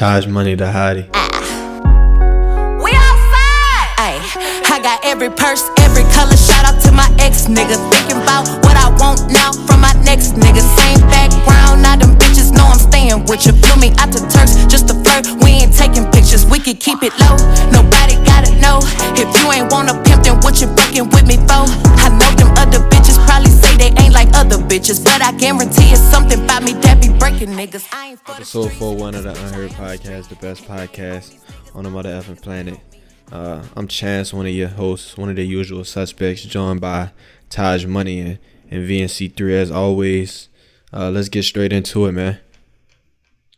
Taj Money the Hottie. We outside. Ay, I got every purse, every color. Shout out to my ex nigga. Thinking about what I want now from my next nigga. Same background, now them bitches know I'm staying with you. Flew me out to Turks just to flirt. We ain't taking pictures, we can keep it low. Nobody gotta know. If you ain't wanna pimp, then what you fucking with me for? I know them other bitches probably say they ain't like other bitches, but I guarantee it's something about me that be breaking niggas. I ain't for the Episode 41 of the Unheard Podcast, the best podcast on the mother effing planet. Uh, I'm Chance, one of your hosts, one of the usual suspects, joined by Taj Money and, and VNC3 as always. Uh, let's get straight into it, man.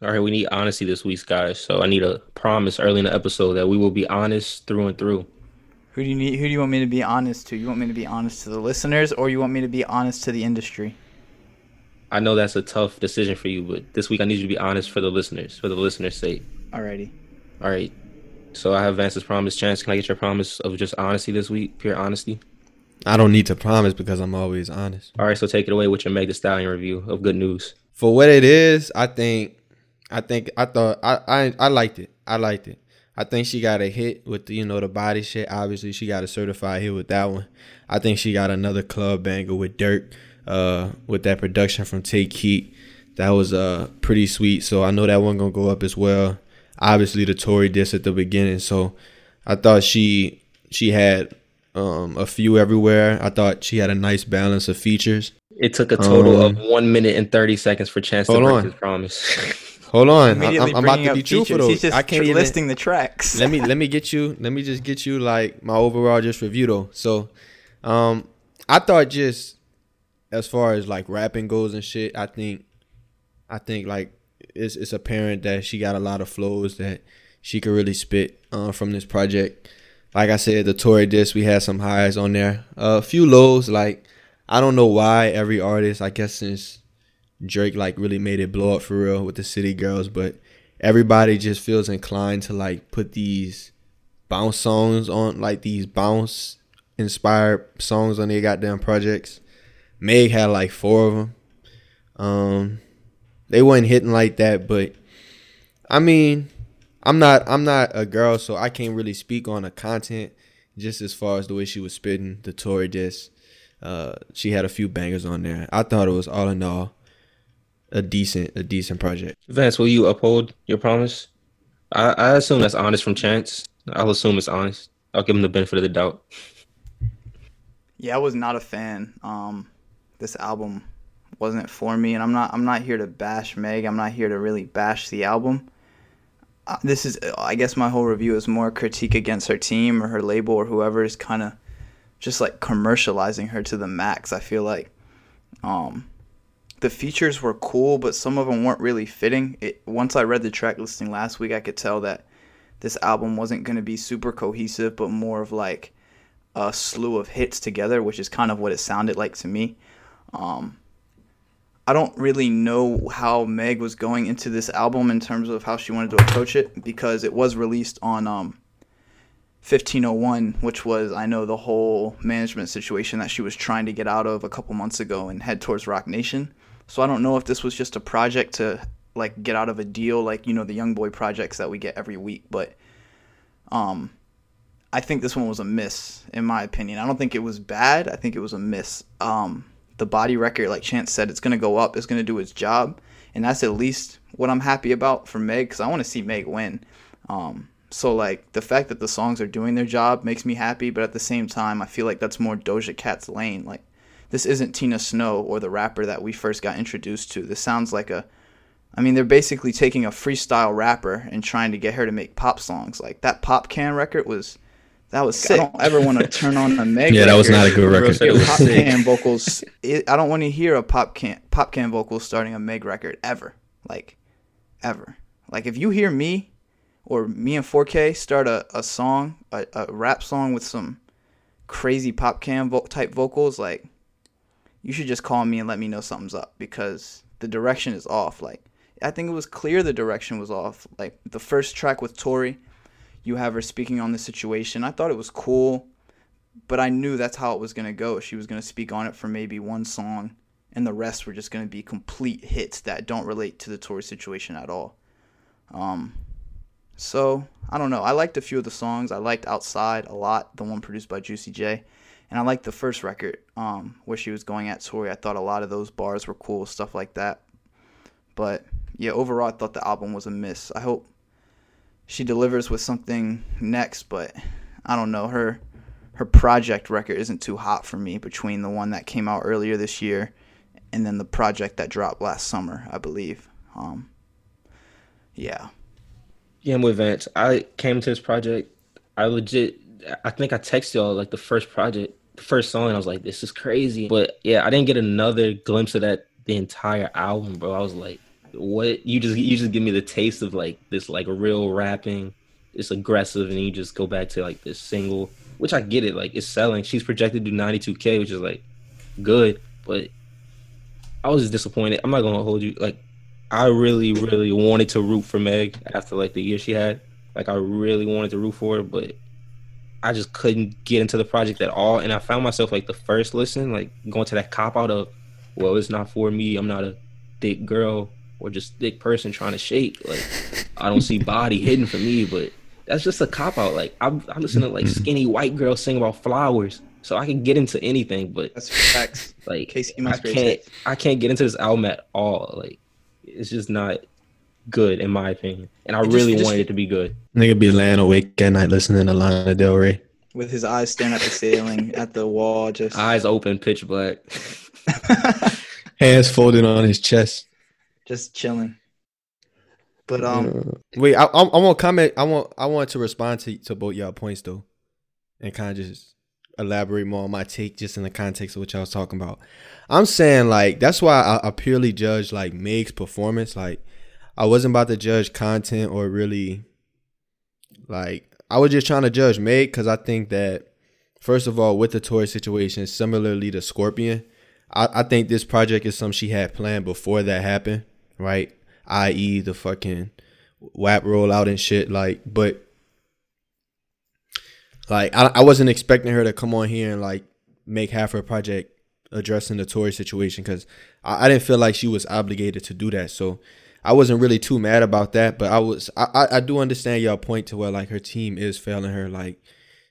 All right, we need honesty this week, guys. So I need a promise early in the episode that we will be honest through and through. Who do you need? Who do you want me to be honest to? You want me to be honest to the listeners, or you want me to be honest to the industry? I know that's a tough decision for you, but this week I need you to be honest for the listeners, for the listeners' sake. Alrighty. All right. So I have Vance's promise. Chance, can I get your promise of just honesty this week? Pure honesty. I don't need to promise because I'm always honest. All right. So take it away with your Meg Thee Stallion review of good news. For what it is, I think, I think, I thought, I, I, I liked it. I liked it. I think she got a hit with the, you know the body shit. Obviously, she got a certified hit with that one. I think she got another club banger with Durk, uh, with that production from Tay Keith. That was uh pretty sweet. So I know that one gonna go up as well. Obviously, the Tory diss at the beginning. So I thought she she had um a few everywhere. I thought she had a nice balance of features. It took a total Um, of one minute and thirty seconds for Chance to hold break on. his promise. Hold on, I, Immediately am I'm about bringing to up be truthful features. though. He's just I can't even, listing the tracks. let me let me get you let me just get you like my overall just review though. So um I thought just as far as like rapping goes and shit, I think I think like it's it's apparent that she got a lot of flows that she could really spit uh, from this project. Like I said, the Tory disc, we had some highs on there. Uh, a few lows, like I don't know why every artist, I guess since Drake like really made it blow up for real with the City Girls, but everybody just feels inclined to like put these bounce songs on like these bounce inspired songs on their goddamn projects. Meg had like four of them. Um, they weren't hitting like that, but I mean, I'm not I'm not a girl, so I can't really speak on the content. Just as far as the way she was spitting the Tory disc, uh, she had a few bangers on there. I thought it was all in all a decent a decent project. Vance, will you uphold your promise? I, I assume that's honest from Chance. I'll assume it's honest. I'll give him the benefit of the doubt. Yeah, I was not a fan. Um, this album wasn't for me, and I'm not. I'm not here to bash Meg. I'm not here to really bash the album. Uh, this is, I guess, my whole review is more critique against her team or her label or whoever is kind of just like commercializing her to the max. I feel like, um, the features were cool, but some of them weren't really fitting. It, once I read the track listing last week, I could tell that this album wasn't going to be super cohesive, but more of like a slew of hits together, which is kind of what it sounded like to me. Um, I don't really know how Meg was going into this album in terms of how she wanted to approach it because it was released on um, 1501, which was, I know, the whole management situation that she was trying to get out of a couple months ago and head towards Roc Nation. So I don't know if this was just a project to like get out of a deal like, you know, the YoungBoy projects that we get every week, but um I think this one was a miss, in my opinion. I don't think it was bad. I think it was a miss. Um, the body record, like Chance said, it's going to go up. It's going to do its job. And that's at least what I'm happy about for Meg because I want to see Meg win. Um, so, like, the fact that the songs are doing their job makes me happy. But at the same time, I feel like that's more Doja Cat's lane. Like, this isn't Tina Snow or the rapper that we first got introduced to. This sounds like a I mean, they're basically taking a freestyle rapper and trying to get her to make pop songs. Like that Popcaan record was, that was sick. I don't ever want to turn on a Meg. Yeah, that was not a good record. said Pop. Can vocals. It, I don't want to hear a Popcaan Pop Can vocals starting a Meg record ever. Like, ever. Like if you hear me, or me and 4K start a, a song, a, a rap song with some crazy Popcaan vo- type vocals, like you should just call me and let me know something's up because the direction is off. Like I think it was clear the direction was off. Like the first track with Tory, you have her speaking on the situation. I thought it was cool, but I knew that's how it was gonna go. She was gonna speak on it for maybe one song, and the rest were just gonna be complete hits that don't relate to the Tory situation at all. Um, So I don't know. I liked a few of the songs. I liked Outside a lot, the one produced by Juicy J. And I liked the first record, um, where she was going at Tory. I thought a lot of those bars were cool, stuff like that. But yeah, overall, I thought the album was a miss. I hope she delivers with something next, but I don't know. Her her project record isn't too hot for me between the one that came out earlier this year and then the project that dropped last summer, I believe. Um, yeah. Yeah, I'm with Vance. I came to this project. I legit, I think I texted y'all like the first project, the first song. I was like, this is crazy. But yeah, I didn't get another glimpse of that the entire album, bro. I was like, what? You just you just give me the taste of like this like real rapping. It's aggressive, and you just go back to like this single, which I get it. Like it's selling. She's projected to do 92k, which is like good, but I was just disappointed. I'm not gonna hold you like I really, really wanted to root for Meg after like the year she had. Like I really wanted to root for her, but I just couldn't get into the project at all. And I found myself like the first listen, like going to that cop out of, well, it's not for me. I'm not a thick girl or just thick person trying to shake. Like I don't see body hidden for me, but that's just a cop out. Like I'm, I'm listening to like mm-hmm. skinny white girls sing about flowers so I can get into anything, but That's facts. like Casey I can't hits. I can't get into this album at all. Like it's just not good in my opinion. And I It just- really just- wanted it to be good. Nigga be laying awake at night listening to Lana Del Rey. With his eyes staring at the ceiling, at the wall, just Eyes open, pitch black. Hands folded on his chest. Just chilling. But um, Wait, I, I, I want to comment. I want I want to respond to to both y'all points though, and kind of just elaborate more on my take, just in the context of what y'all was talking about. I'm saying like that's why I, I purely judge like Meg's performance. Like I wasn't about to judge content or really like I was just trying to judge Meg because I think that first of all with the Tory situation, similarly to Scorpion, I, I think this project is something she had planned before that happened, right? I.e. the fucking WAP rollout and shit. Like, but like I, I wasn't expecting her to come on here and like make half her project addressing the Tory situation because I, I didn't feel like she was obligated to do that. So I wasn't really too mad about that. But I was I, I, I do understand y'all point to where like her team is failing her. Like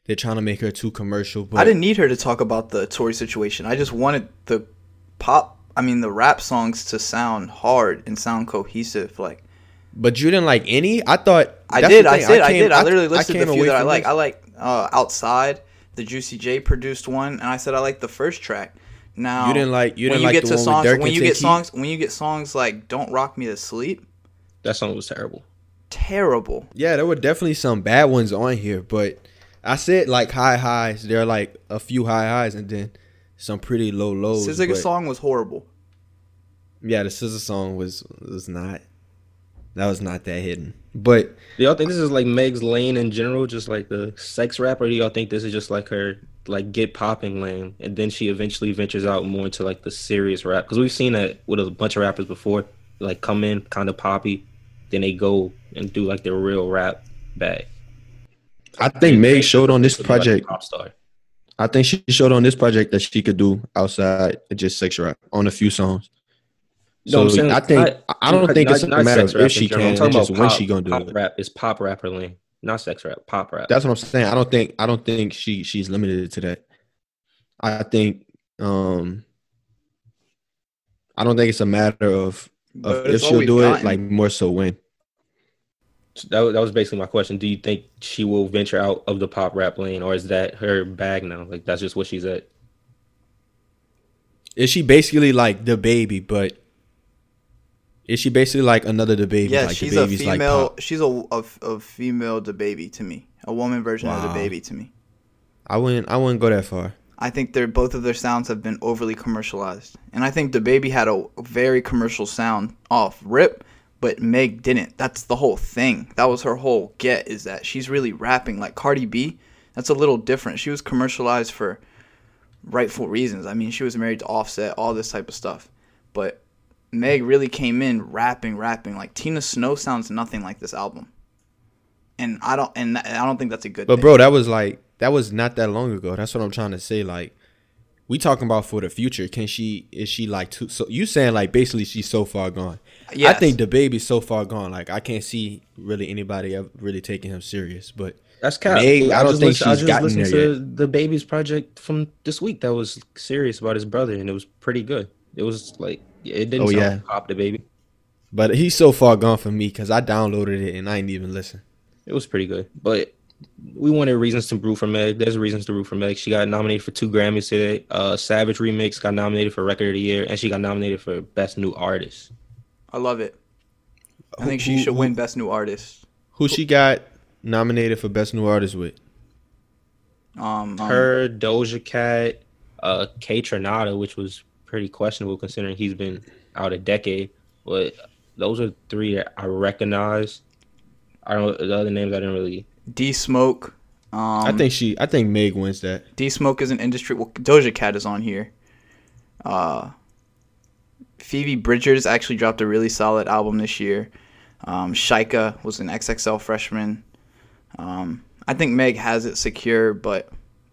they're trying to make her too commercial. But I didn't need her to talk about the Tory situation. I just wanted the pop, I mean, the rap songs to sound hard and sound cohesive. Like But you didn't like any. I thought I did, I did, I, came- did. I literally listed came the few away that I like. this- I like uh, Outside, the Juicy J produced one, and I said I like the first track. Now You didn't like- you didn't you like get the to one with songs Durk when you get Take songs when you get songs like "Don't Rock Me to Sleep," That song was terrible. terrible. Yeah, there were definitely some bad ones on here, but I said like high highs. There are like a few high highs and then some pretty low lows. SZA but- song was horrible. Yeah, the SZA song was was not. That was not that hidden. But Do y'all think this is like Meg's lane in general, just like the sex rap, or do y'all think this is just like her like get popping lane, and then she eventually ventures out more into like the serious rap? Because we've seen that with a bunch of rappers before, like come in kind of poppy, then they go and do like their real rap bag. I think Meg showed on this To be, like, project. pop star. I think she showed on this project that she could do outside just sex rap on a few songs. No, So I'm saying I think not- I don't not- think it's a matter of if she can, I'm talking it's just about when pop- she gonna do pop it. Rap is pop rapper lane, not sex rap. Pop rap. That's what I'm saying. I don't think I don't think she she's limited to that. I think um I don't think it's a matter of, of if she'll we've do it, like more so when. That, that was basically my question. Do you think she will venture out of the pop rap lane, or is that her bag now? Like that's just what she's at. Is she basically like DaBaby, but is she basically like another DaBaby? Yeah, like she's the a female. like she's a, a, a female DaBaby to me, a woman version of DaBaby to me. I wouldn't I wouldn't go that far. I think they're both of their sounds have been overly commercialized, and I think DaBaby had a very commercial sound off rip, but Meg didn't. That's the whole thing. That was her whole get is that she's really rapping like Cardi B. That's a little different. She was commercialized for rightful reasons. I mean, she was married to Offset, all this type of stuff, but Meg really came in rapping, rapping. Like Tina Snow sounds nothing like this album, and I don't, and I don't think that's a good. But thing. bro, that was like that was not that long ago. That's what I'm trying to say. Like we talking about for the future. Can she? Is she like too? So you saying like basically she's so far gone? I think DaBaby's so far gone. Like I can't see really anybody really taking him serious. But That's cap. Meg, I don't think listen- I she's just gotten there to DaBaby's project from this week that was serious about his brother, and it was pretty good. It was like it didn't Oh, yeah. pop the baby. but he's so far gone for me because I downloaded it and I ain't even listen. It was pretty good, but we wanted reasons to root for Meg. There's reasons to root for Meg. She got nominated for two Grammys today. Uh, Savage Remix got nominated for Record of the Year, and she got nominated for Best New Artist. I love it. I think Who- she who- should who- win Best New Artist. Who she got nominated for best new artist with? Um, um, Her, Doja Cat, uh, Kaytranada, which was pretty questionable considering he's been out a decade. But those are three that I recognize. I don't. The other names I didn't really. D Smoke. Um, I think she. I think Meg wins that. D Smoke is an industry. Well, Doja Cat is on here. Uh, Phoebe Bridgers actually dropped a really solid album this year. Um, Chika was an XXL freshman. Um, I think Meg has it secure, but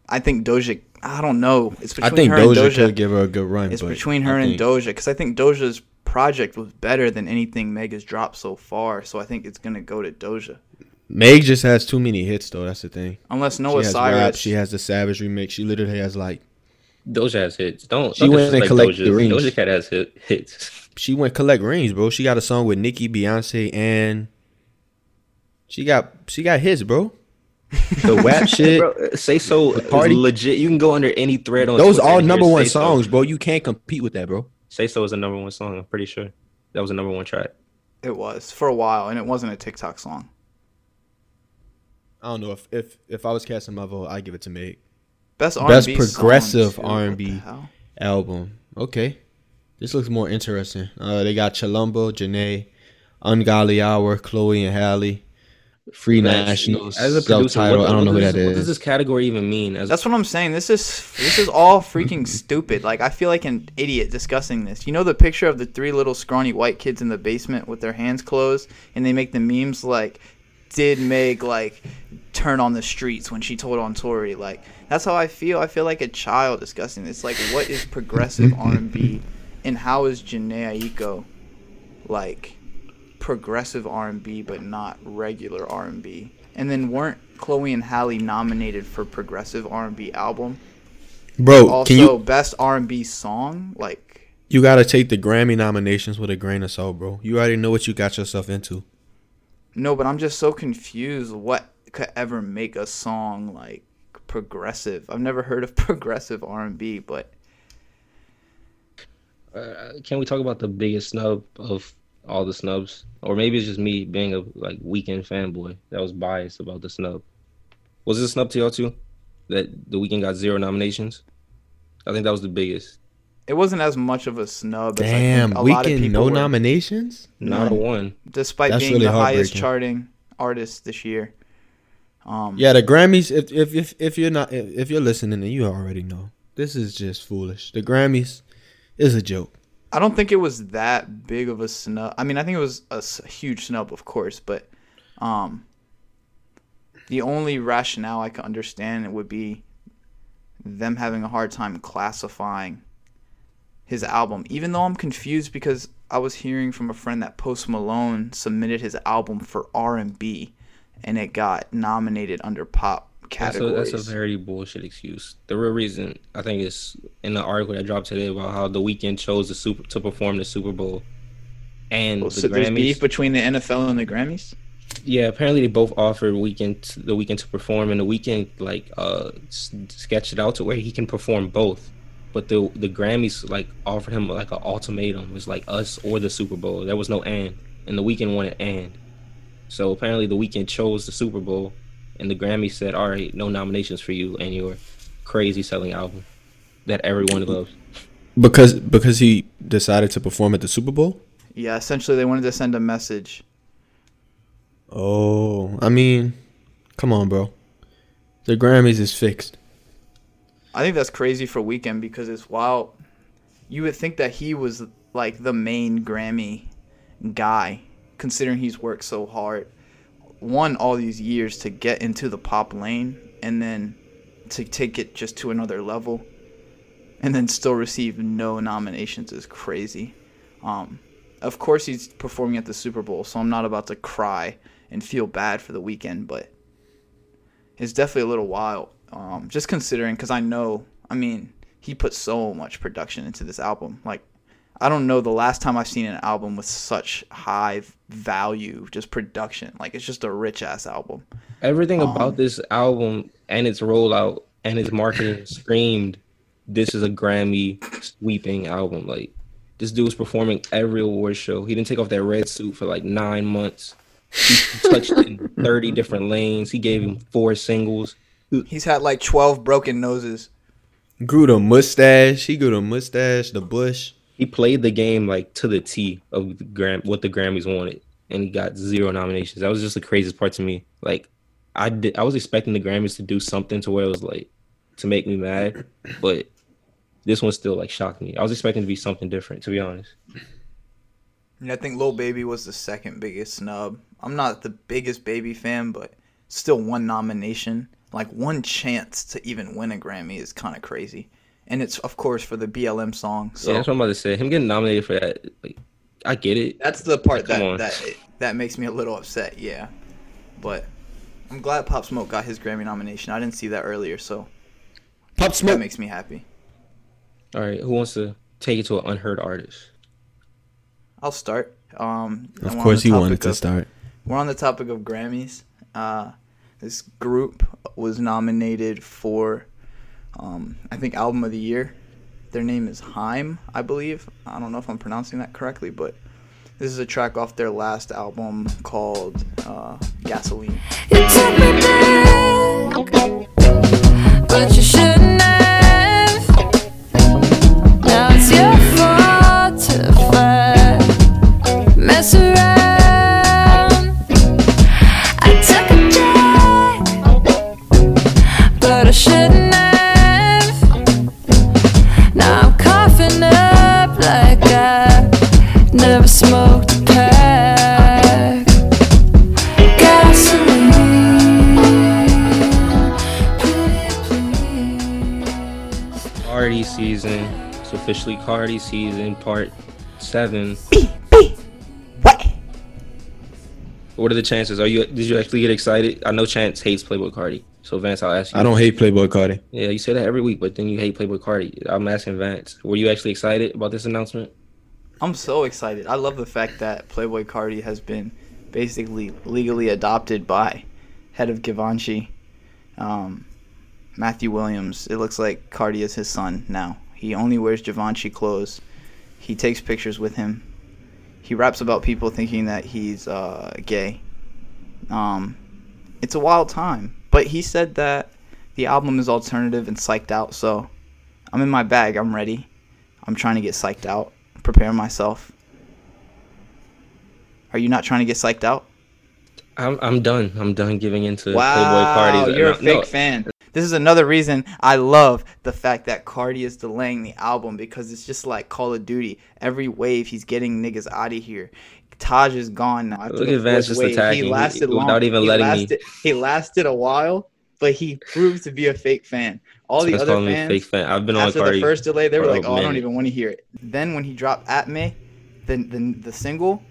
I think Doja. I don't know. It's between I think her Doja, and Doja. could give her a good run. it's but between her and Doja because I think Doja's project was better than anything Meg has dropped so far. So I think it's gonna go to Doja, Meg just has too many hits though. That's the thing. unless She Noah has Cyrus. rap. She has the Savage remix. She literally has like Doja has hits. Don't. She don't went and disrespect collected Doja. rings. Doja Cat has hit, hits. she went collect rings, bro. She got a song with Nicki, Beyonce, and she got she got hits, bro. The WAP shit. Bro, say so. party- Party legit. You can go under any thread on. Those Twitter all number one Say So. songs, bro. You can't compete with that, bro. Say so is a number one song. I'm pretty sure that was a number one track. It was for a while, and it wasn't a TikTok song. I don't know if if if I was casting my vote, I'd give it to Meg. Best Best R&B progressive song, too. What R&B. album. Okay. This looks more interesting. Uh, they got Chilombo, Jhené, Ungodly Hour, Chloe and Halle, Free Nationals, As a producer, self-titled. what, I don't know who does, that What does this category even mean? As That's what I'm saying. This is this is all freaking stupid. Like I feel like an idiot discussing this. You know the picture of the three little scrawny white kids in the basement with their hands closed, and they make the memes like, "Did make like turn on the streets when she told on Tory?" Like that's how I feel. I feel like a child discussing this. Like what is progressive R&B, and how is Jhené Aiko like progressive R&B but not regular R&B? And then weren't Chloe and Halle nominated for progressive R&B album? Bro, Also, can you best R&B song. Like, you got to take the Grammy nominations with a grain of salt, bro. You already know what you got yourself into. No, but I'm just so confused. What could ever make a song like progressive? I've never heard of progressive R&B, but uh, can we talk about the biggest snub of all the snubs, or maybe it's just me being a like Weeknd fanboy that was biased about the snub? Was it a snub to y'all too? That the Weeknd got zero nominations. I think that was the biggest. It wasn't as much of a snub. As I Damn, think a lot of Weeknd people no were, nominations. Not a None. one. despite That's being really the highest charting artist this year. Um, Yeah, the Grammys. If if if, if you're not if, if you're listening, then you already know this is just foolish. The Grammys is a joke. I don't think it was that big of a snub. I mean, I think it was a huge snub, of course, but um, the only rationale I could understand would be them having a hard time classifying his album. Even though I'm confused because I was hearing from a friend that Post Malone submitted his album for R&B, and it got nominated under pop That's a, categories. that's a very bullshit excuse. The real reason I think is in the article that dropped today about how the Weeknd chose the super to perform the Super Bowl and Well, the so there's Grammys. beef between the NFL and the Grammys. Yeah, apparently they both offered Weeknd the Weeknd to perform, and the Weeknd like uh s- sketched it out to where he can perform both. But the the Grammys like offered him like an ultimatum. It was like us or the Super Bowl. There was no and, and the Weeknd wanted and. So apparently the Weeknd chose the Super Bowl, and the Grammys said, "All right, no nominations for you and your crazy selling album that everyone loves." Because because he decided to perform at the Super Bowl. Yeah, essentially they wanted to send a message. Oh, I mean, come on, bro. The Grammys is fixed. I think that's crazy for Weeknd because it's wild. You would think that he was like the main Grammy guy, considering he's worked so hard, one all these years to get into the pop lane, and then to take it just to another level. and then still receive no nominations is crazy. Um, of course, he's performing at the Super Bowl, so I'm not about to cry and feel bad for the Weeknd, but it's definitely a little wild. Um, just considering, because I know, I mean, he put so much production into this album. Like, I don't know the last time I've seen an album with such high value, just production. Like, it's just a rich ass album. Everything Um, about this album and its rollout and its marketing screamed, "This is a Grammy sweeping album." Like this dude was performing every award show. He didn't take off that red suit for like nine months. He touched in thirty different lanes. He gave him four singles. He's had like 12 broken noses. Grew the mustache. He grew the mustache, the bush. He played the game like to the T of the Gram what the Grammys wanted, and he got zero nominations. That was just the craziest part to me. Like I did, I was expecting the Grammys to do something to where it was like to make me mad, but this one still like shocked me. I was expecting to be something different, to be honest. And I think Lil Baby was the second biggest snub. I'm not the biggest Baby fan, but still one nomination, like one chance to even win a Grammy is kind of crazy. And it's of course for the BLM song. So yeah, that's what I'm about to say. Him getting nominated for that, like, I get it. that's the part Come that on. that that makes me a little upset. Yeah, but I'm glad Pop Smoke got his Grammy nomination. I didn't see that earlier, so Pop Smoke that Smoke. makes me happy. All right, who wants to take it to an unheard artist? I'll start. Um, Of course, the he wanted to of- start. We're on the topic of Grammys. Uh, this group was nominated for, um, I think, Album of the Year. Their name is Haim, I believe. I don't know if I'm pronouncing that correctly, but this is a track off their last album called uh, Gasoline. But you shouldn't have. Now it's your officially Carti season, part seven. What? What are the chances? Are you did you actually get excited? I know Chance hates Playboi Carti. So Vance, I'll ask you. I don't hate Playboi Carti. Yeah, you say that every week, but then you hate Playboi Carti. I'm asking Vance. Were you actually excited about this announcement? I'm so excited. I love the fact that Playboi Carti has been basically legally adopted by head of Givenchy, um, Matthew Williams. It looks like Carti is his son now. He only wears Givenchy clothes. He takes pictures with him. He raps about people thinking that he's uh, gay. Um, it's a wild time. But he said that the album is alternative and psyched out. So I'm in my bag. I'm ready. I'm trying to get psyched out prepare myself. Are you not trying to get psyched out? I'm I'm done. I'm done giving into Wow, Playboi Carti's. you're a fake no, fan. This is another reason I love the fact that Carti is delaying the album because it's just like Call of Duty. Every wave, he's getting niggas out of here. Taj is gone now. Look at Vance just wave. attacking He lasted without long. even he letting me- He lasted a while, but he proved to be a fake fan. All the other call me a fans, fake fan. I've been on after Carti. the first delay, they were like, "Oh, I don't even want to hear it." Then when he dropped "At Me," the the, the single,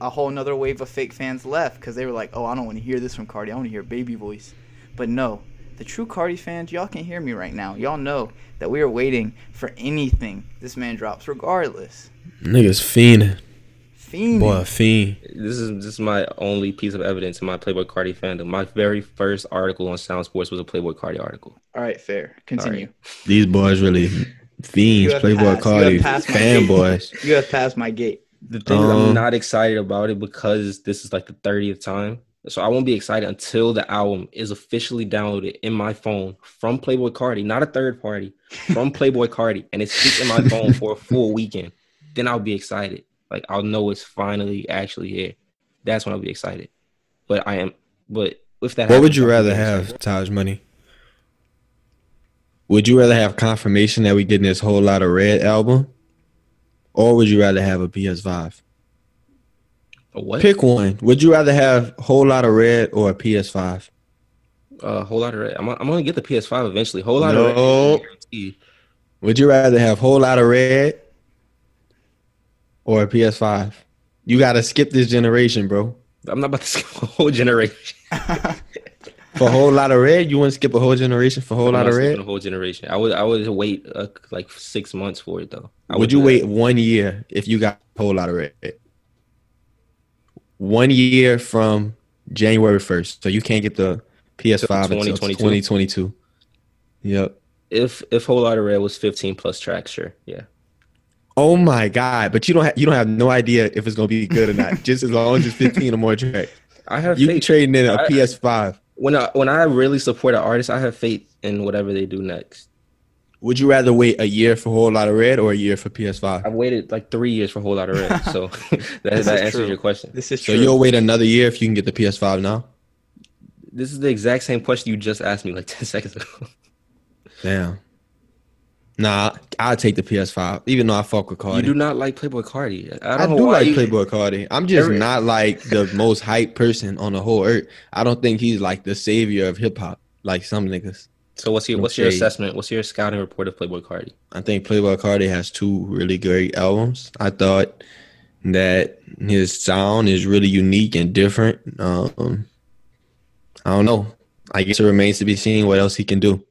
a whole another wave of fake fans left because they were like, "Oh, I don't want to hear this from Carti. I want to hear baby voice." But no, the true Carti fans, y'all can hear me right now. Y'all know that we are waiting for anything this man drops, regardless. Niggas fiending. Fiend. Boy, a fiend. This is this is my only piece of evidence in my Playboi Carti fandom. My very first article on Sound Sports was a Playboi Carti article. All right, fair. Continue. These boys really fiends. Playboi passed- you Carti have passed my gate. fanboys. You have passed my gate. The thing is, Um, I'm not excited about it because this is like the 30th time. So I won't be excited until the album is officially downloaded in my phone from Playboi Carti, not a third party, from Playboi Carti, and it's in my phone for a full weekend. Then I'll be excited. Like I'll know it's finally actually here. That's when I'll be excited. But I am. But if that, What would you rather have, Taj Money? Would you rather have confirmation that we getting this whole lot of red album? Or would you rather have a PS5? What? Pick one. Would you rather have a whole lot of red or a PS5? a whole lot of red. I'm, I'm gonna get the PS5 eventually. Whole lot No. of red. Would you rather have whole lot of red or a PS5? You gotta skip this generation, bro. I'm not about to skip a whole generation. For a whole lot of red, you want to skip a whole generation for a whole I'm lot not of red? A whole generation. I would. I would wait uh, like six months for it though. I Would you do wait one year if you got a whole lot of red? One year from January first, so you can't get the PS5 until 2022. 2022. Yep. If if whole lot of red was 15 plus tracks, sure, yeah. Oh my god! But you don't have you don't have no idea if it's gonna be good or not. Just as long as it's 15 or more tracks, I have you trading in a I- PS5. when I when I really support an artist, I have faith in whatever they do next. Would you rather wait a year for a whole lot of red or a year for PS5? I've waited like three years for a whole lot of red, so that, This that is answers true. your question. This is So true. you'll wait another year if you can get the PS5 now. This is the exact same question you just asked me like 10 seconds ago. Damn. Nah, I'll take the PS5, even though I fuck with Carti. You do not like Playboi Carti. I I, don't know do like you- Playboi Carti. I'm just Every- not like the most hype person on the whole earth. I don't think he's like the savior of hip hop, like some niggas. So what's your what's your assessment? What's your scouting report of Playboi Carti? I think Playboi Carti has two really great albums. I thought that his sound is really unique and different. Um, I don't know. I guess it remains to be seen what else he can do.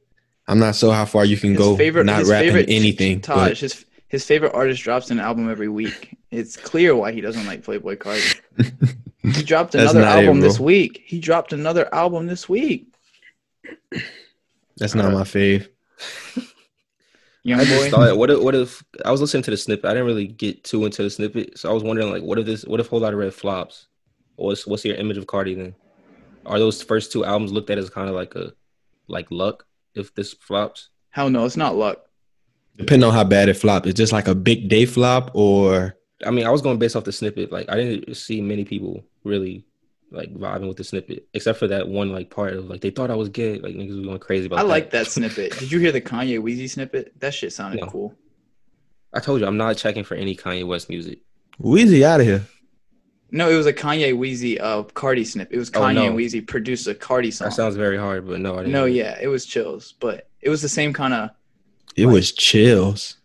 I'm not sure how far you can his go favorite, not his rapping favorite anything. Taj, but- his his favorite artist drops an album every week. It's clear why he doesn't like Playboi Carti. He dropped another not it, album this week. He dropped another album this week. That's not my fave. Young I just boy. thought, what if, what if I was listening to the snippet? I didn't really get too into the snippet, so I was wondering, like, what if this, what if Whole Lot of Red flops? What's what's your image of Carti then? Are those first two albums looked at as kind of like a, like luck if this flops? Hell no, it's not luck. Depending on how bad it flopped, it's just like a big day flop or I mean, I was going based off the snippet. Like, I didn't see many people really like vibing with the snippet, except for that one like part of like they thought I was gay. Like niggas was going crazy about. I like that snippet. Did you hear the Kanye Weezy snippet? That shit sounded No. cool. I told you, I'm not checking for any Kanye West music. Weezy out of here. No, it was a Kanye Weezy uh Carti snip. It was Oh, Kanye no. and Weezy produced a Carti song. That sounds very hard, but no, I didn't. no, yeah, it was chills, but it was the same kind of. It was chills.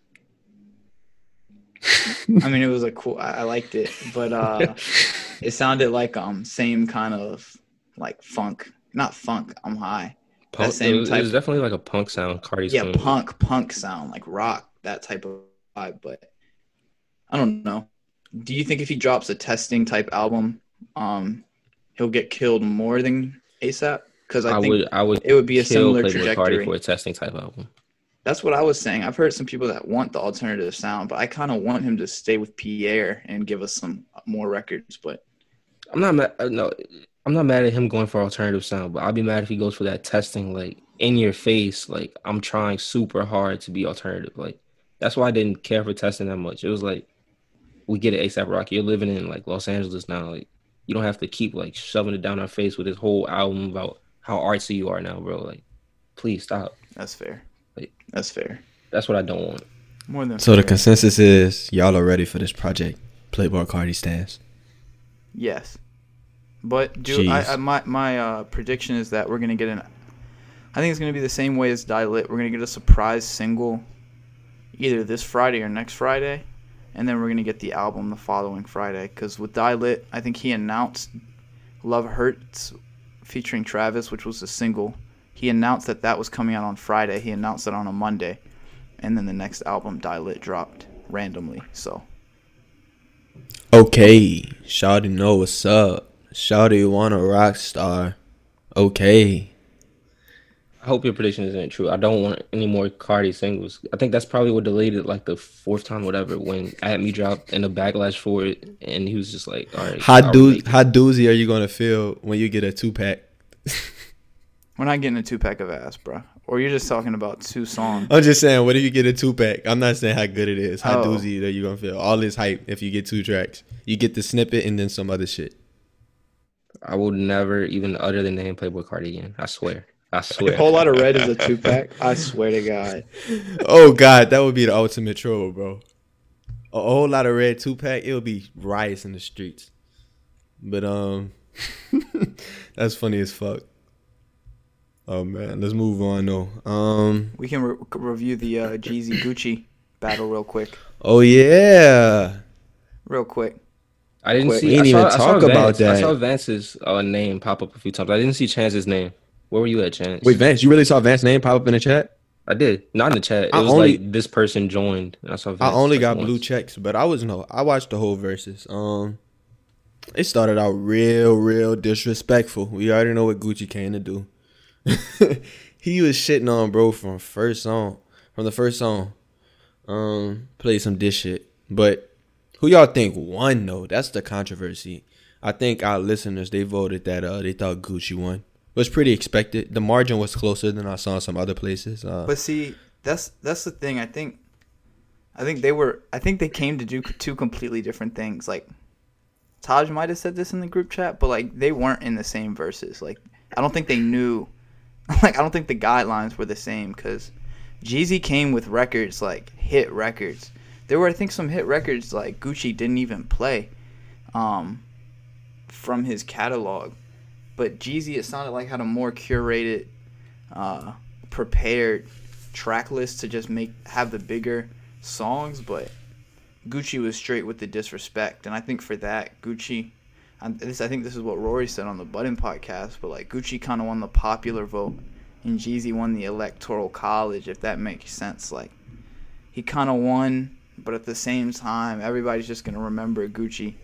I mean, it was a cool. I, I liked it, but uh it sounded like um same kind of like funk, not funk. I'm high. Punk, same it, was, it was definitely like a punk sound. Carti's yeah, doing. punk, punk sound like rock, that type of vibe. But I don't know. Do you think if he drops a testing type album, um, he'll get killed more than ASAP? Because I, I, think would, I would it would be a similar Playboi trajectory. for a testing type album. That's what I was saying. I've heard some people that want the alternative sound, but I kind of want him to stay with Pi'erre and give us some more records. But I'm not mad. uh, No, I'm not mad at him going for alternative sound, but I'll be mad if he goes for that testing, like in your face. Like I'm trying super hard to be alternative. Like that's why I didn't care for testing that much. It was like we get it, ASAP Rocky. You're living in like Los Angeles now. Like you don't have to keep like shoving it down our face with this whole album about how artsy you are now, bro. Like please stop. that's fair. Wait. That's fair. That's what I don't want. More than So the consensus is y'all are ready for this project. Playboi Carti stands. Yes, but do I, I my my uh, prediction is that we're gonna get an. I think it's gonna be the same way as Die Lit. We're gonna get a surprise single, either this Friday or next Friday, and then we're gonna get the album the following Friday. Because with Die Lit, I think he announced "Love Hurts" featuring Travis, which was a single. He announced that that was coming out on Friday. He announced it on a Monday, and then the next album, Die Lit, dropped randomly. So Okay, Shawty know what's up. Shawty want a rock star. Okay. I hope your prediction isn't true. I don't want any more Carti singles. I think that's probably what delayed it like the fourth time, whatever, when At Me dropped and the backlash for it. And he was just like, all right. How do how doozy are you gonna feel when you get a two pack? we're not getting a two pack of ass, bro. Or you're just talking about two songs. I'm just saying, what if you get a two pack? I'm not saying how good it is. How Oh. doozy are you're gonna feel? All this hype if you get two tracks. You get the snippet and then some other shit. I will never even utter the name Playboi Carti again. I swear. I swear. A whole lot of red is a two pack. I swear to God. Oh god, that would be the ultimate troll, bro. A whole lot of red two pack, it would be riots in the streets. But um that's funny as fuck. Oh man, let's move on though. Um. We can re- review the uh, Jeezy Gucci battle real quick. Oh yeah. Real quick. I didn't Quick. see. We didn't I saw, even I saw talk about Vance- I saw Vance's uh, name pop up a few times. I didn't see Chance's name. Where were you at, Chance? Wait, Vance, you really saw Vance's name pop up in the chat? I did. Not in the chat. It I was only- like this person joined. And I saw. I only like, got once. blue checks, but I was no. I watched the whole verses. Um, it started out real, real disrespectful. We already know what Gucci came to do. he was shitting on bro from first song, from the first song. Um, played some dish shit, but who y'all think won though? That's the controversy. I think our listeners they voted that uh they thought Gucci won. It was pretty expected. The margin was closer than I saw in some other places. Uh, But see, that's that's the thing. I think, I think they were. I think they came to do two completely different things. Like, Taj might have said this in the group chat, but like they weren't in the same verses. Like, I don't think they knew. Like, I don't think the guidelines were the same because Jeezy came with records like hit records. There were, I think, some hit records like Gucci didn't even play, um, from his catalog. But Jeezy, it sounded like had a more curated uh, prepared track list to just make have the bigger songs, but Gucci was straight with the disrespect, and I think for that Gucci, and this I think this is what Rory said on the Button podcast, but like Gucci kind of won the popular vote, and Jeezy won the electoral college, if that makes sense. Like he kind of won, but at the same time, everybody's just gonna remember Gucci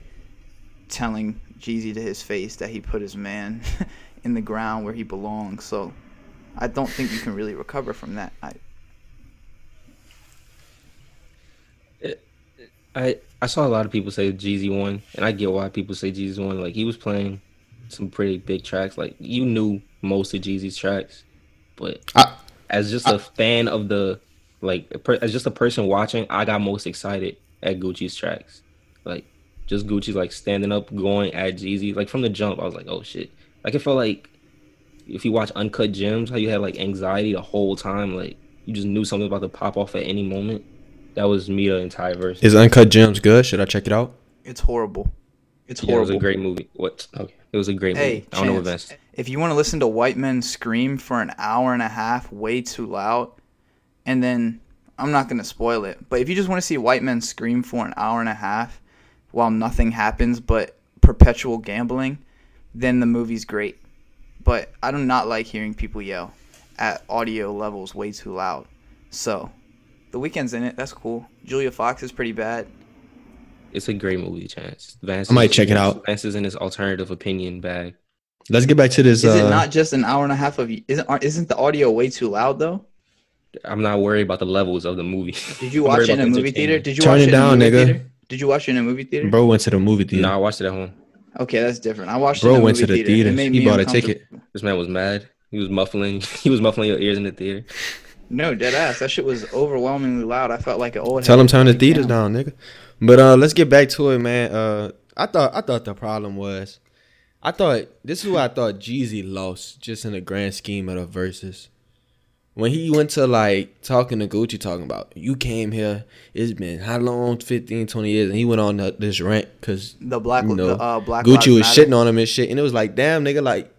telling Jeezy to his face that he put his man in the ground where he belongs. So I don't think you can really recover from that. I, I I saw a lot of people say Jeezy won, and I get why people say Jeezy won. Like he was playing some pretty big tracks. Like you knew most of Jeezy's tracks, but I- as just a fan of the like as just a person watching, I got most excited at Gucci's tracks. Like just Gucci's like standing up, going at Jeezy. Like from the jump, I was like, oh shit. Like it felt like if you watch Uncut Gems, how you had like anxiety the whole time. Like you just knew something about to pop off at any moment. That was me the entire verse. is Uncut Gems good? Should I check it out? it's horrible. It's Yeah, it was a great movie. What? Okay, it was a great Hey, movie. I don't know what Chance, Vance. if you want to listen to white men scream for an hour and a half, way too loud, and then I'm not gonna spoil it, but if you just want to see white men scream for an hour and a half while nothing happens but perpetual gambling, then the movie's great. But I do not like hearing people yell at audio levels way too loud. So, the Weeknd's in it. That's cool. Julia Fox is pretty bad. It's a great movie, Chance. Vance. I might check it out. Vance is in his alternative opinion bag. Let's get back to this. Is uh, it not just an hour and a half of? Isn't isn't the audio way too loud though? I'm not worried about the levels of the movie. Did you watch it in a movie theater? Did you Turn watch it it, down, in a movie nigga. theater? Did you watch it in a movie theater? Bro went to the movie theater. No, I watched it at home. Okay, that's different. I watched it Bro in a went movie to the theater. It theater. He bought a ticket. This man was mad. He was muffling. He was muffling your ears in the theater. No, dead ass. That shit was overwhelmingly loud. I felt like an old. Tell him turn the theaters down, nigga. But uh, let's get back to it, man. Uh, I thought I thought the problem was, I thought this is what I thought Jeezy lost just in the grand scheme of the verses. When he went to like talking to Gucci, talking about you came here, it's been how long, 15, 20 years, and he went on the, this rant because The black, you know, the, uh, black. Gucci was Matter. shitting on him and shit, and it was like, damn, nigga, like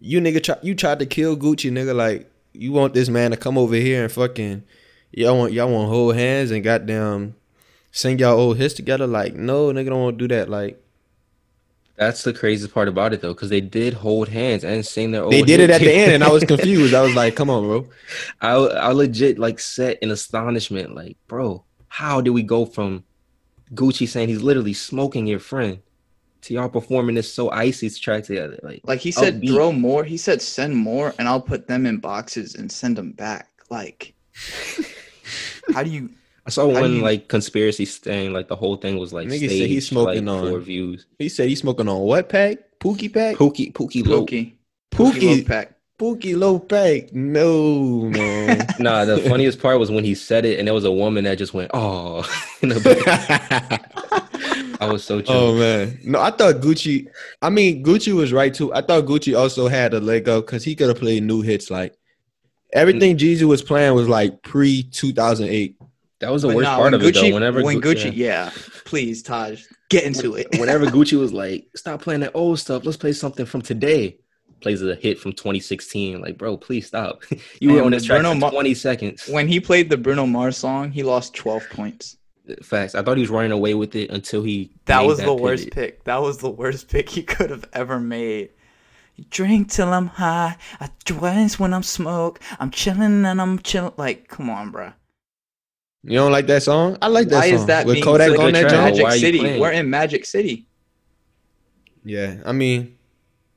you nigga, try, you tried to kill Gucci, nigga, like you want this man to come over here and fucking y'all want y'all want to hold hands and goddamn sing y'all old hits together, like no, nigga, don't want to do that, like That's the craziest part about it though, because they did hold hands and sing their. Old. They did it at the end, and I was confused. I was like, come on, bro. I I legit like set in astonishment, like, bro, how did we go from Gucci saying he's literally smoking your friend to y'all performing this so icy to track together? Like, Like he said, upbeat. throw more. He said, send more, and I'll put them in boxes and send them back. Like, how do you? I saw one you- like conspiracy thing. like the whole thing was like Nigga staged, said he's smoking like, on- for views. He said he's smoking on what pack? Pookie pack? Pookie Pookie Loc. Pookie. Pookie, pack. Pookie Loc pack. No man. Nah, the funniest part was when he said it and there was a woman that just went, "Oh," in the back. I was so chill. Oh man, no, I thought Gucci. I mean, Gucci was right too. I thought Gucci also had a leg up because he could have played new hits. Like everything mm. Jeezy was playing was like pre two thousand eight. That was the But worst nah, part when of it Gucci, though. Whenever when Gu- Gucci, yeah. yeah, please, Taj, get into it. whenever Gucci was like, "Stop playing that old stuff. Let's play something from today." plays a hit from 2016. Like, bro, please stop. you Man, were on this track Bruno for Ma- 20 seconds. When he played the Bruno Mars song, he lost 12 points. Facts. I thought he was running away with it until he. That made was the worst pick. That was the worst pick he could have ever made. Drink till I'm high. I dance when I'm smoke. I'm chilling and I'm chill. Like, come on, bruh. You don't like that song? I like that Why song. is that With Kodak such a on that track? joint? Magic Why City? playing? We're in Magic City. Yeah, I mean,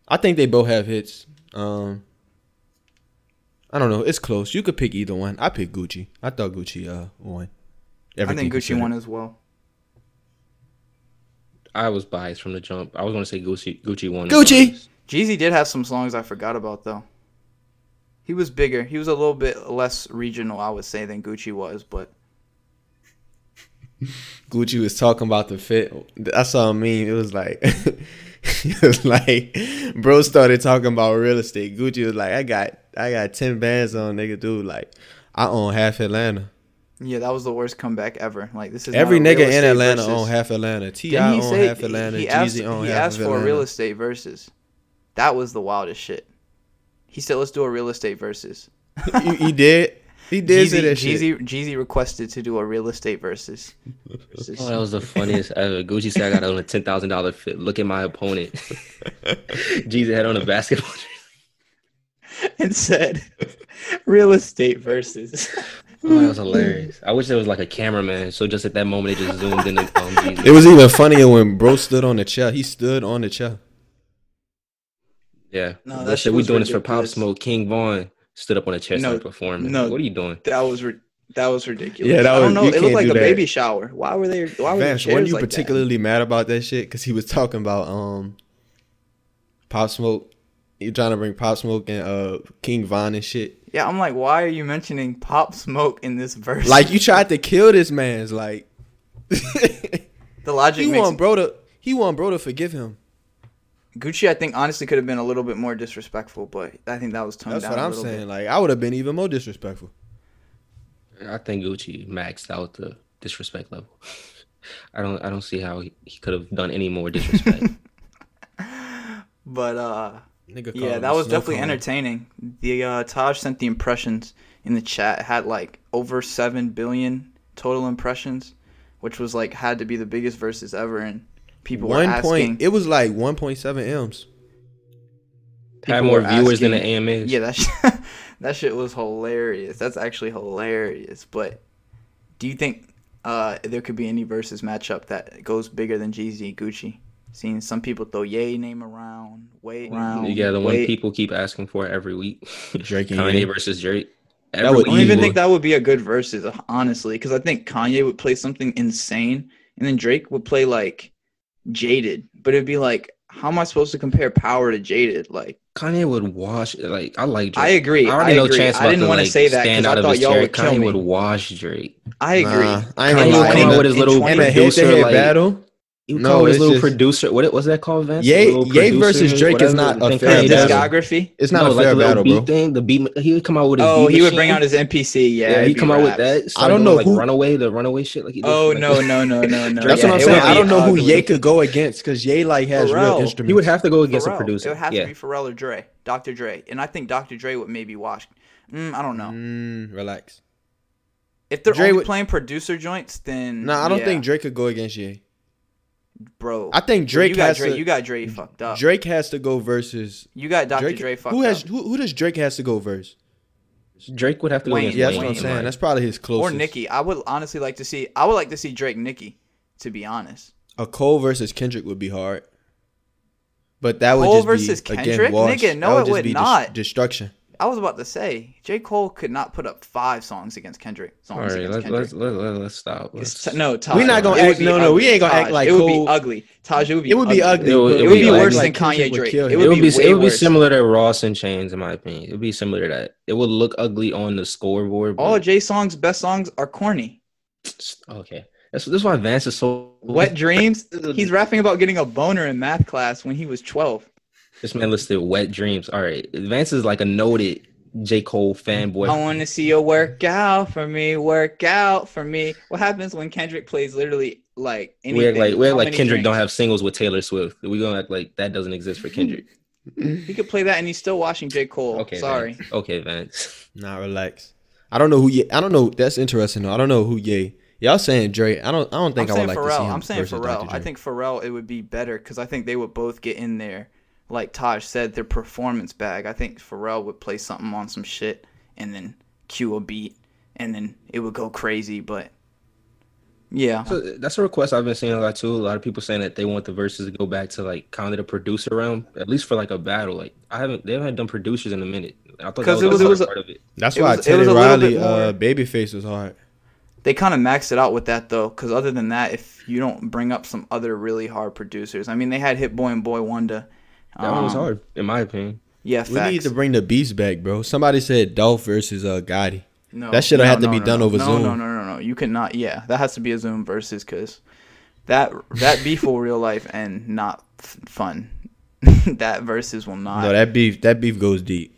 I think they both have hits. Um, I don't know. It's close. You could pick either one. I picked Gucci. I thought Gucci uh won. I think Gucci considered. won as well. I was biased from the jump. I was going to say Gucci. Gucci won. Gucci! Jeezy did have some songs I forgot about though. He was bigger. He was a little bit less regional, I would say, than Gucci was, but Gucci was talking about the fit. I saw a meme. It was like, it was like, bro started talking about real estate. Gucci was like, I got, I got ten bands on, nigga, dude. Like, I own half Atlanta. Yeah, that was the worst comeback ever. Like this is Every not a nigga in Atlanta versus. own half Atlanta. Ti Didn't he own say half Atlanta. he asked, Jeezy own he half asked of for a Atlanta. real estate versus? That was the wildest shit. He said, "Let's do a real estate versus." he, he did. He did say Jeezy, that shit. Jeezy, Jeezy requested to do a real estate versus. Oh, that was the funniest ever. Gucci said I got on a ten thousand dollar fit. Look at my opponent. Jeezy had on a basketball. and said, "Real estate versus." Oh, that was hilarious. I wish there was like a cameraman, so just at that moment it just zoomed in on Jeezy. It was even funnier when bro stood on the chair. He stood on the chair. Yeah. No, No, that that shit shit we was doing this for Pop. Smoke. King Von stood up on a chair No, started performing. no. What are you doing? That was ri- that was ridiculous. Yeah, that I don't know. It looked like a that. baby shower. Why were they? Why were Vance, the weren't you like that? particularly mad about that shit? Because he was talking about um, Pop Smoke. You trying to bring Pop Smoke and uh King Von and shit. Yeah, I'm like, why are you mentioning Pop Smoke in this verse? Like you tried to kill this man's like. the logic he want bro to he want bro to forgive him. Gucci. I think honestly could have been a little bit more disrespectful, but I think that was toned That's down. That's what a I'm saying. Bit. Like I would have been even more disrespectful. I think Gucci maxed out the disrespect level. I don't I don't see how he, he could have done any more disrespect. But uh, Nigga yeah, that was definitely cone. entertaining. The uh, Taj sent the impressions in the chat. It had like over seven billion total impressions, which was like had to be the biggest verses ever. And people were One asking. point. It was like 1.7 m's. Had more were viewers than the asking- AMAs. Yeah, that sh- that shit was hilarious. That's actually hilarious. But do you think uh, there could be any versus matchup that goes bigger than Jeezy and Gucci? Seeing some people throw Ye name around, wait around. Yeah, the one wait. people keep asking for every week. Drake and Kanye versus Drake. That would I don't even think that would be a good versus, honestly, because I think Kanye would play something insane, and then Drake would play like Jaded. But it'd be like, how am I supposed to compare Power to Jaded? Like, Kanye would wash like I like Drake. I agree. I already I know agree. Chance. I didn't wanna like, say that because I thought y'all chair. would kill Kanye me. would wash Drake. I agree. Nah, I ain't Kanye gonna would lie. come In out a- with his little in producer head-to-head like battle. He would No, come out with his it's little just- producer. What what's that called, Vance? Ye- The Ye versus producer, Drake is not a thing fair Kanye The does. battle. discography. It's not No, a like fair the little battle, beat bro. thing. The beat. He would come out with. A Oh, beat he would bring out his MPC. Yeah, Yeah, it'd he be come out with raps. that. Start don't know like who- Runaway, the Runaway shit. Like he did Oh like, no no no no no. That's Yeah, what I'm saying. I don't know who ugly. Ye could go against because Ye like has Pharrell. real instruments. He would have to go against Pharrell. a producer. It would have yeah. to be Pharrell or Dre, Dr. Dre, and I think Dr. Dre would maybe wash. Mm, I don't know. Mm, relax. If they're only playing producer joints, then no, I don't think Drake could go against Ye. Bro. I think you Drake got has Dre. to. You got Drake fucked up. Drake has to go versus you got Dr. Drake. Dre fucked who has up. who, who does Drake has to go versus? Drake would have to go Wayne. against Yeah, that's Wayne, what I'm saying. my- That's probably his closest. or closest. Nicki. I would honestly like to see. I would like to see Drake Nicki. To be honest, A Cole versus Kendrick would be hard. But that would Cole just versus be Kendrick? again washed. Nigga, no, That it just would be not. destruction. I was about to say J Cole could not put up five songs against Kendrick. Songs All right, against let's Kendrick. let's let, let, let's stop. Let's, t- no, Taj. We not gonna act- be no, no, we ain't gonna act Taj, like it would Cole- be ugly. Taj, it would be. It would be ugly. It would- it It would would be be ugly. worse than Like Kendrick Kanye Drake. kill It would, it would be, way it would be similar to Ross and Chainz in my opinion. It would be similar to that. It would look ugly on the scoreboard. All but- Jay songs, best songs are corny. okay, that's this is why Vance is so Wet Dreams. He's rapping about getting a boner in math class when he was 12. This man listed wet dreams. All right, Vance is like a noted J Cole fanboy. I want to see you work out for me, work out for me. What happens when Kendrick plays literally like anything? We're like we're like many Kendrick don't have singles with Taylor Swift. We're gonna act like that doesn't exist for Kendrick. He could play that, and he's still watching J Cole. Okay, sorry. Vance. Okay, Vance. Nah, relax. I don't know who Ye. I don't know. That's interesting though. I don't know who Ye. Y'all saying Dre. I don't. I don't think I'm I would saying like to see Pharrell. him. I'm saying versus Pharrell. I think Pharrell it would be better because I think they would both get in there, like Taj said, their performance bag. I think Pharrell would play something on some shit and then cue a beat, and then it would go crazy. But yeah, So that's a request I've been seeing a lot too. A lot of people saying that they want the verses to go back to like kind of the producer realm, at least for like a battle. Like I haven't, they haven't done producers in a minute. I thought that 'Cause was, it was- it was a- part of it. That's It why was- it Teddy was a little Riley, bit uh, more- Babyface was hard. they kind of maxed it out with that though, because other than that, if you don't bring up some other really hard producers, I mean, they had Hit Boy and Boi-1da. That one was Um, hard, in my opinion. Yeah, We need to bring the beast back, bro. Somebody said Dolph versus uh Gotti. No, That should've no, had to no, be no, done no. over no, Zoom. No, no, no, no. You cannot. Yeah, that has to be a Zoom versus because that that beef will real life and not f- fun. that versus will not. No, that beef. That beef goes deep.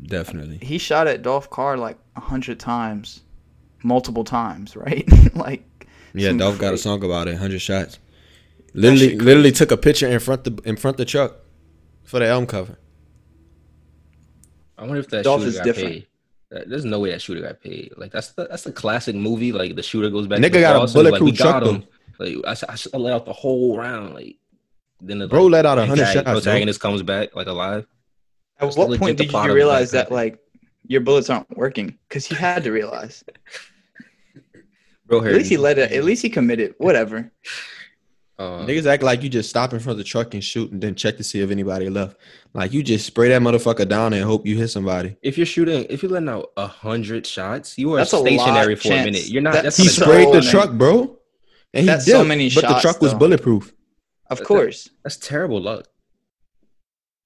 Definitely. he shot at Dolph Carr like a hundred times, multiple times, right? like Yeah, some Dolph got a song about it. Hundred shots. Literally, literally took a picture in front the in front the truck for the album cover. I wonder if that Dolph shooter is got different. paid. That- There's no way that shooter got paid. Like that's the that's a classic movie. Like the shooter goes back. Nigga to the got a boss and, like, we truck, got him. Like I, s- I s- I let out the whole round. Like then the Bro like, let out a 100 antag- shots, bro. Protagonist comes back like alive. At what legit point did you realize that like your bullets aren't working? Because he had to realize. Bro, At least he let it. At least he committed. Whatever. Uh, Niggas act like you just stop in front of the truck and shoot and then check to see if anybody left. Like you just spray that motherfucker down and hope you hit somebody. if you're shooting, if you're letting out a hundred shots, you are That's a lot stationary for a minute. You're not. That- That's He sprayed the truck, bro. And he That's did, so many but the truck was though. bulletproof. Of That- course. That's terrible luck.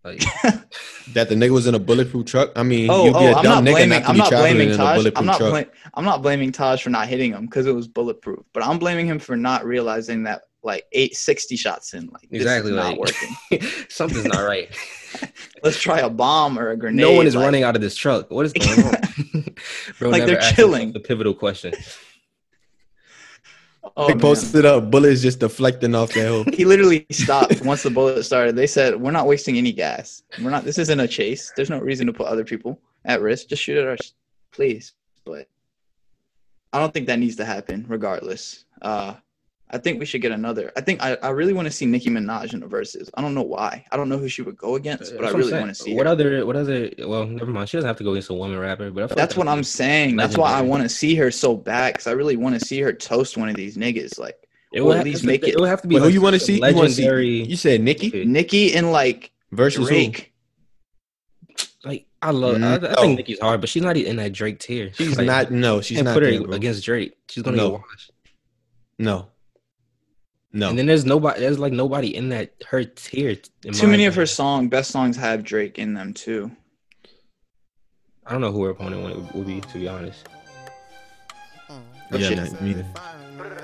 Like That the nigga was in a bulletproof truck. I mean, Oh, you'd be oh, a I'm dumb not nigga blaming. not to I'm be not traveling blaming in a Taj. bulletproof I'm not. truck. Blam- I'm not blaming Taj for not hitting him because it was bulletproof. But I'm blaming him for not realizing that like eight sixty shots in, like exactly, this is like not working. something's not right. Let's try a bomb or a grenade. no one is like- running out of this truck. What is going on? Bro, Like, they're asked chilling. The pivotal question. Oh, they man. posted up bullets just deflecting off that hole. He literally stopped once the bullet started. They said, "We're not wasting any gas. We're not. This isn't a chase. There's no reason to put other people at risk. Just shoot at us, please." But I don't think that needs to happen. Regardless, uh, I think we should get another. I think I, I really want to see Nicki Minaj in the verses. I don't know why. I don't know who she would go against, but I That's I'm really want to see. What her. other? What other? Well, never mind. She doesn't have to go against a woman rapper. But I feel That's like what I'm saying. That's why I want to see her so bad because I really want to see her toast one of these niggas. Like It or would at least make it- It would have to be. Wait, who like you want to some see? You want to see? Legendary. You said Nikki Nicki and like versus who? Drake. Like I love. Mm, I, I no. think Nicki's hard, but she's not in that Drake tier. She's Like, not. No, she's and not. put her there, against Drake. She's gonna No. get washed. No. No. And then there's nobody. There's like nobody in that her tier. Too my many of her song best songs have Drake in them too. I don't know who her opponent would, would be. To be honest. But yeah, shit. not me. You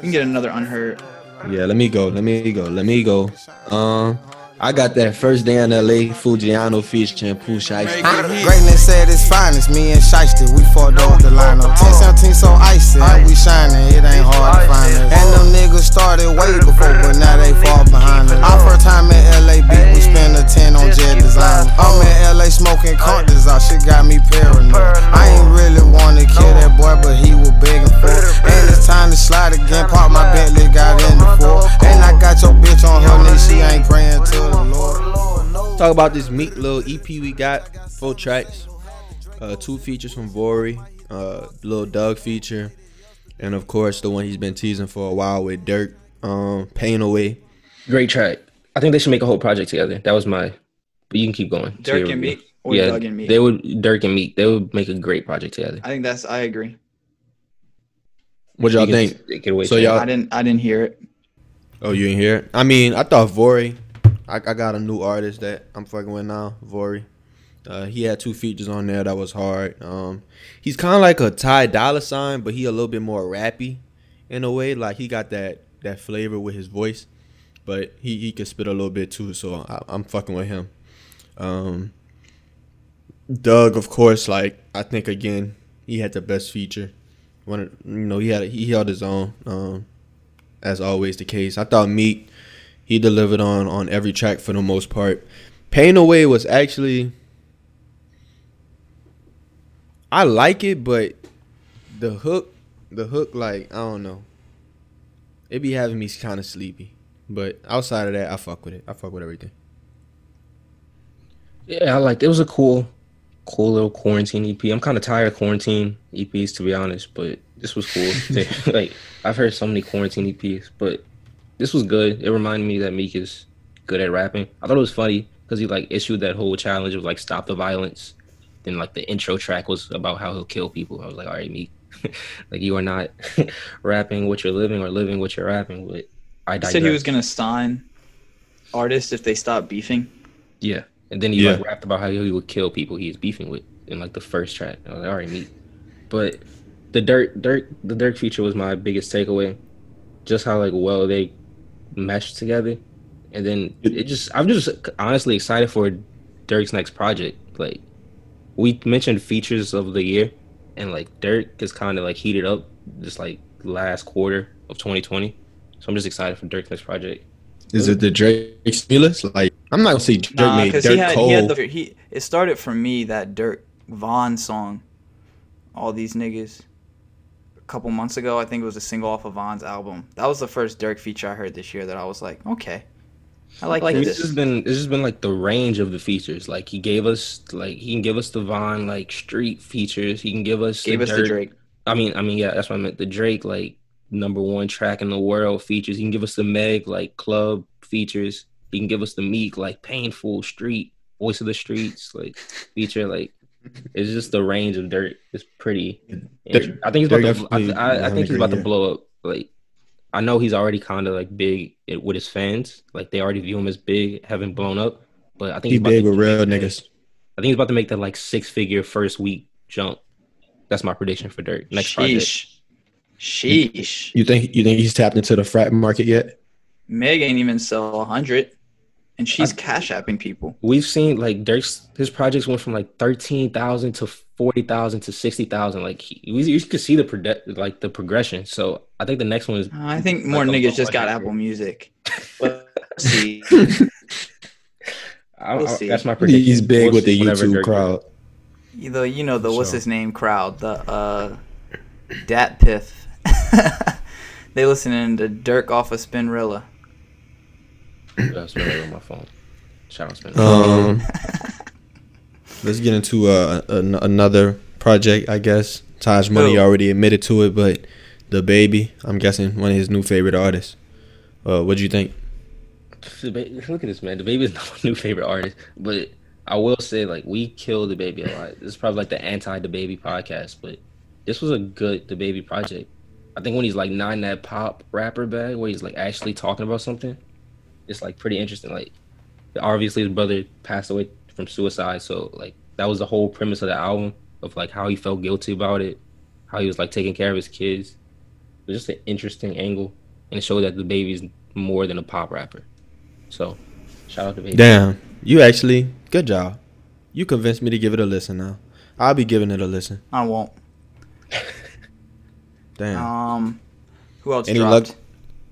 can get another unheard. Yeah, let me go. Let me go. Let me go. Um, I got that first day in LA, Fujiano featuring Pooh Shiesty. Greatness at its finest, me and Shiesty, we fucked up the line lineup. 1017 so icy, and we shining, it ain't hard to find us. And them niggas started way before, but now they fall behind us. Our first time in LA beat, we spent a 10 on jet design. I'm in LA smoking conches out, shit got me paranoid. I ain't really wanna kill that boy, but he was begging for it. And it's time to slide again, pop my Bentley, got in the four. And I got your bitch on her knee, she ain't praying to the Lord. Talk about this meat little EP we got, four tracks, uh, two features from Vory, uh, little Dugg feature, and of course the one he's been teasing for a while with Durk, um, Pain Away. Great track. I think they should make a whole project together. That was my. But you can keep going. Durk Your and review. Meek or yeah, Dugg and Meek. they would Durk and Meek. They would make a great project together. I think that's. I agree. What y'all think? take it away, So y'all- I didn't. I didn't hear it. Oh, you ain't here? I mean, I thought Vory. I, I got a new artist that I'm fucking with now, Vory. Uh, he had two features on there that was hard. Um, he's kind of like a Ty Dolla Sign, but he a little bit more rappy in a way. Like he got that that flavor with his voice, but he he can spit a little bit too. So I, I'm fucking with him. Um, Dugg, of course, like I think again, he had the best feature. You know, he had he held his own. Um, as always the case. I thought Meek he delivered on on every track for the most part. Pain Away was actually I like it, but the hook, the hook, like I don't know, it be having me kind of sleepy. But outside of that, I fuck with it. I fuck with everything. Yeah, I liked it. It was a cool, cool little quarantine EP. I'm kind of tired of quarantine EPs to be honest, but this was cool. like I've heard so many quarantine EPs, but this was good. It reminded me that Meek is good at rapping. I thought it was funny because he like issued that whole challenge of like stop the violence. Then like the intro track was about how he'll kill people. I was like, all right, Meek, like you are not rapping what you're living or living what you're rapping. But I He digress. said he was gonna sign artists if they stop beefing. Yeah, and then he Yeah. like rapped about how he would kill people he was beefing with in like the first track. I was like, all right, Meek. But the Durk, Durk, the Durk feature was my biggest takeaway. Just how like well they meshed together, and then it just I'm just honestly excited for Durk's next project. Like we mentioned features of the year, and like Durk is kind of like heated up just like last quarter of 2020. So I'm just excited for Durk's next project. Is it the Drake stimulus? Like I'm not gonna say Drake Nah, made because Durk he had cold. he had the he. It started for me that Durk Von song, all these niggas. Couple months ago, I think it was a single off of Von's album. That was the first Durk feature I heard this year that I was like, okay, I like, like it's this. has been this has been like the range of the features. Like he gave us like he can give us the Von like street features. He can give us Gave us the Drake. I mean, I mean, yeah, that's what I meant. The Drake like number one track in the world features. He can give us the Meg like club features. He can give us the Meek like painful street voice of the streets like feature. Like it's just the range of Dirt is pretty. Durk- I think he's about to. I, I, I think he's about great to blow up. Like I know he's already kind of like big it- with his fans. Like they already view him as big, having blown up. But I think He he's about big to with real make that- niggas. I think he's about to make that like six figure first week jump. That's my prediction for Durk next project. Sheesh. Sheesh. You think you think he's tapped into the frat market yet? Meg ain't even sell a hundred, and she's cash apping people. We've seen like Durk's his projects went from like thirteen thousand to forty thousand to sixty thousand. Like he, we, you could see the prode- like the progression. So I think the next one is I think more Like niggas just got. Apple Music. Let's see. I, We'll I- see. that's my prediction. He's big We'll with the YouTube Durk- crowd. the you know the what's his name crowd the uh DatPiff. they listening to Durk off of Spinrilla. Yeah, it's been on my phone. Shout out Spin. Um, let's get into uh, an- another project. I guess Taj Money Who? already admitted to it, but DaBaby, I'm guessing one of his new favorite artists. Uh, what do you think? Look at this man. DaBaby is not my new favorite artist, but I will say like we killed DaBaby a lot. This is probably like the anti DaBaby podcast, but this was a good DaBaby project. I think when he's like not in that pop rapper bag where he's like actually talking about something, it's like pretty interesting. Like obviously his brother passed away from suicide, so like that was the whole premise of the album of like how he felt guilty about it, how he was like taking care of his kids. It was just an interesting angle, and it showed that DaBaby's more than a pop rapper. So, shout out to baby. Damn, you actually good job. You convinced me to give it a listen. Now I'll be giving it a listen. I won't. Damn. Um, who else Any dropped? luck?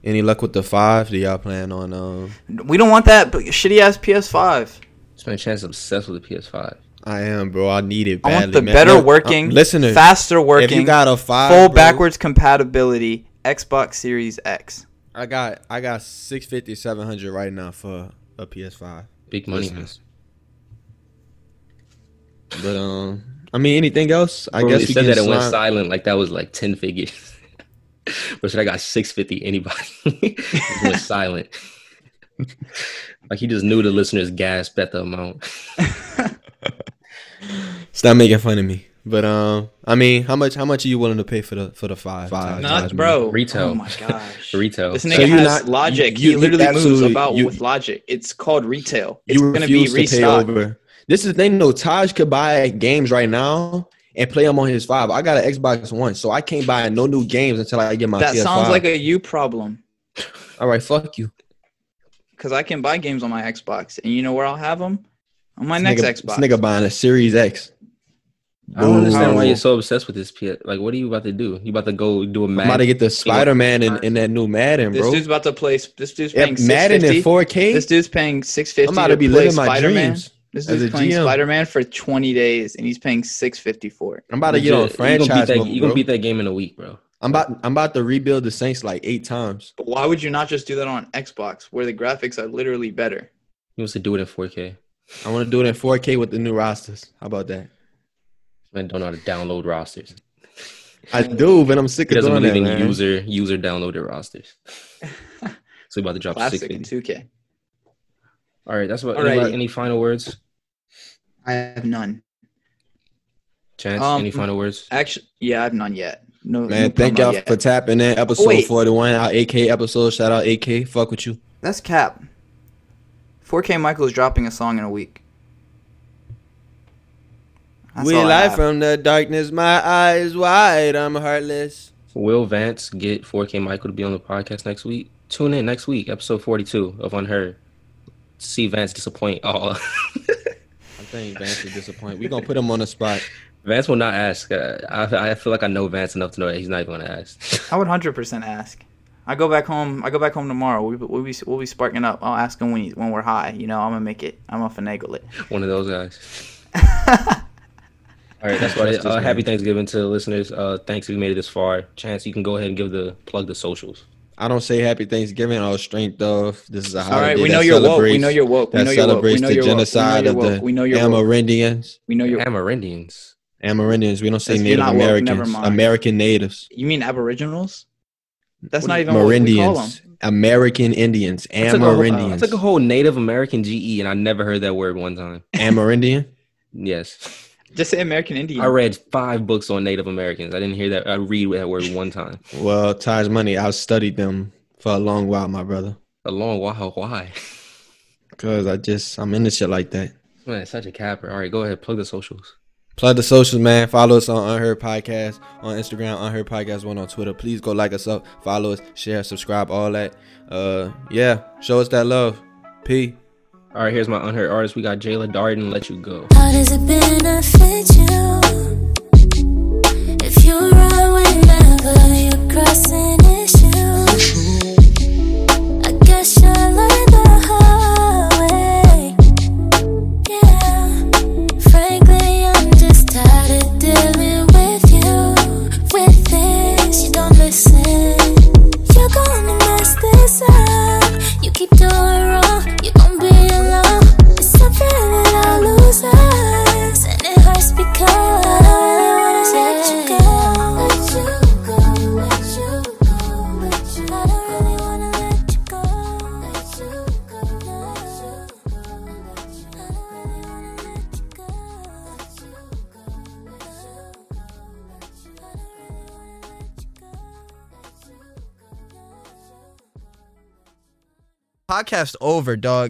Any luck with the five? Do y'all plan on? Um, We don't want that but shitty ass PS5. Spent Chance obsessed with the PS5. I am, bro. I need it I want the man. better Look, working, uh, listener. faster if working, you got a five, full bro, backwards compatibility Xbox Series X. I got I got 650, 700 right now for a PS5. Big money, man. Listeners. But um, I mean, anything else? I Bro, guess you said that it went silent like that was like 10 figures. but should I got 650 anybody? it went silent. like he just knew the listeners gasped at the amount. Stop making fun of me. But um, I mean, how much how much are you willing to pay for the for the five? Five. Not Money? bro. Retail. Oh my gosh. Retail. This So nigga you're has not- logic. you- he literally moves about you- with logic. It's called retail. It's You gonna be refuse to pay restocked. over. This is the thing though. Taj could buy games right now and play them on his five. I got an Xbox One, so I can't buy no new games until I get my That PS5. sounds like a you problem. All right, fuck you. Because I can buy games on my Xbox, and you know where I'll have them on my This next nigga, Xbox. This nigga buying a Series X. I don't understand why you're so obsessed with this. P- Like, what are you about to do? You about to go do a I'm about to get the Spider Man in, in that new Madden, This bro. dude's about to play. This dude's Yeah, paying Madden in 650. 4K. This dude's paying six fifty. I'm about to be play living my Spider-Man. dreams This as dude's a playing Spider Man for twenty days, and he's paying six fifty for it. I'm about to get on Legit, you gonna franchise that, mode, gonna beat that game in a week, bro. I'm about I'm about to rebuild the Saints like eight times. But why would you not just do that on Xbox, where the graphics are literally better? He wants to do it in 4K. I want to do it in 4K with the new rosters. How about that? Man, don't know how to download rosters. I do, but I'm sick He of doesn't doing believe that, in man. user user downloaded rosters. so he about to drop Classic 650. in two K. All right, that's what. Alrighty. Any, any final words? I have none. Chance, Um, any final words? Actually, yeah, I have none yet. No, no Man, thank y'all yet. for tapping in. Episode Wait. 41, our AK episode. Shout out AK. Fuck with you. That's cap. 4K Michael is dropping a song in a week. That's we all live from the darkness. My eyes wide. I'm heartless. Will Vance get 4K Michael to be on the podcast next week? Tune in next week, episode 42 of Unheard. See Vance disappoint all. I think Vance is disappoint. We're going to put him on the spot. Vance will not ask. Uh, I, I feel like I know Vance enough to know that he's not even going to ask. I would hundred percent ask. I go back home. I go back home tomorrow. We we'll be we'll be sparking up. I'll ask him when he, when we're high. You know, I'm gonna make it. I'm gonna finagle it. One of those guys. All right, that's what. Trust Uh, happy. Thanksgiving to the listeners. Uh, thanks if you made it this far. Chance, you can go ahead and give the plug the socials. I don't say happy Thanksgiving or strength of. This is a All holiday right, we that know you're woke. We celebrates- know you're woke. We That know you're woke. We celebrates know the you're genocide of woke. the We know you're. Amerindians. We know you're. Amerindians. Amerindians. We don't say Yes, Native not woke, never Americans. American natives. You mean Aboriginals? That's What not do even what we call them. Merindians. American Indians. I took, a whole, uh, I took a whole Native American GE and I never heard that word one time. Amerindian. Yes. Just say American Indian. I read five books on Native Americans. I didn't hear that. I read that word one time. Well, Taj Money, I've studied them for a long while, my brother. A long while. Why? Cause I just I'm into shit like that. Man, such a capper. All right, go ahead. Plug the socials. Plug the socials, man. Follow us on Unheard Podcast on Instagram, Unheard Podcast One on Twitter. Please go like us up, follow us, share, subscribe, all that. Uh, yeah, show us that love. P. All right, here's my unheard artist. We got Jayla Darden. Let you go. How does it benefit you if you whenever you're crossing Podcast over, dog.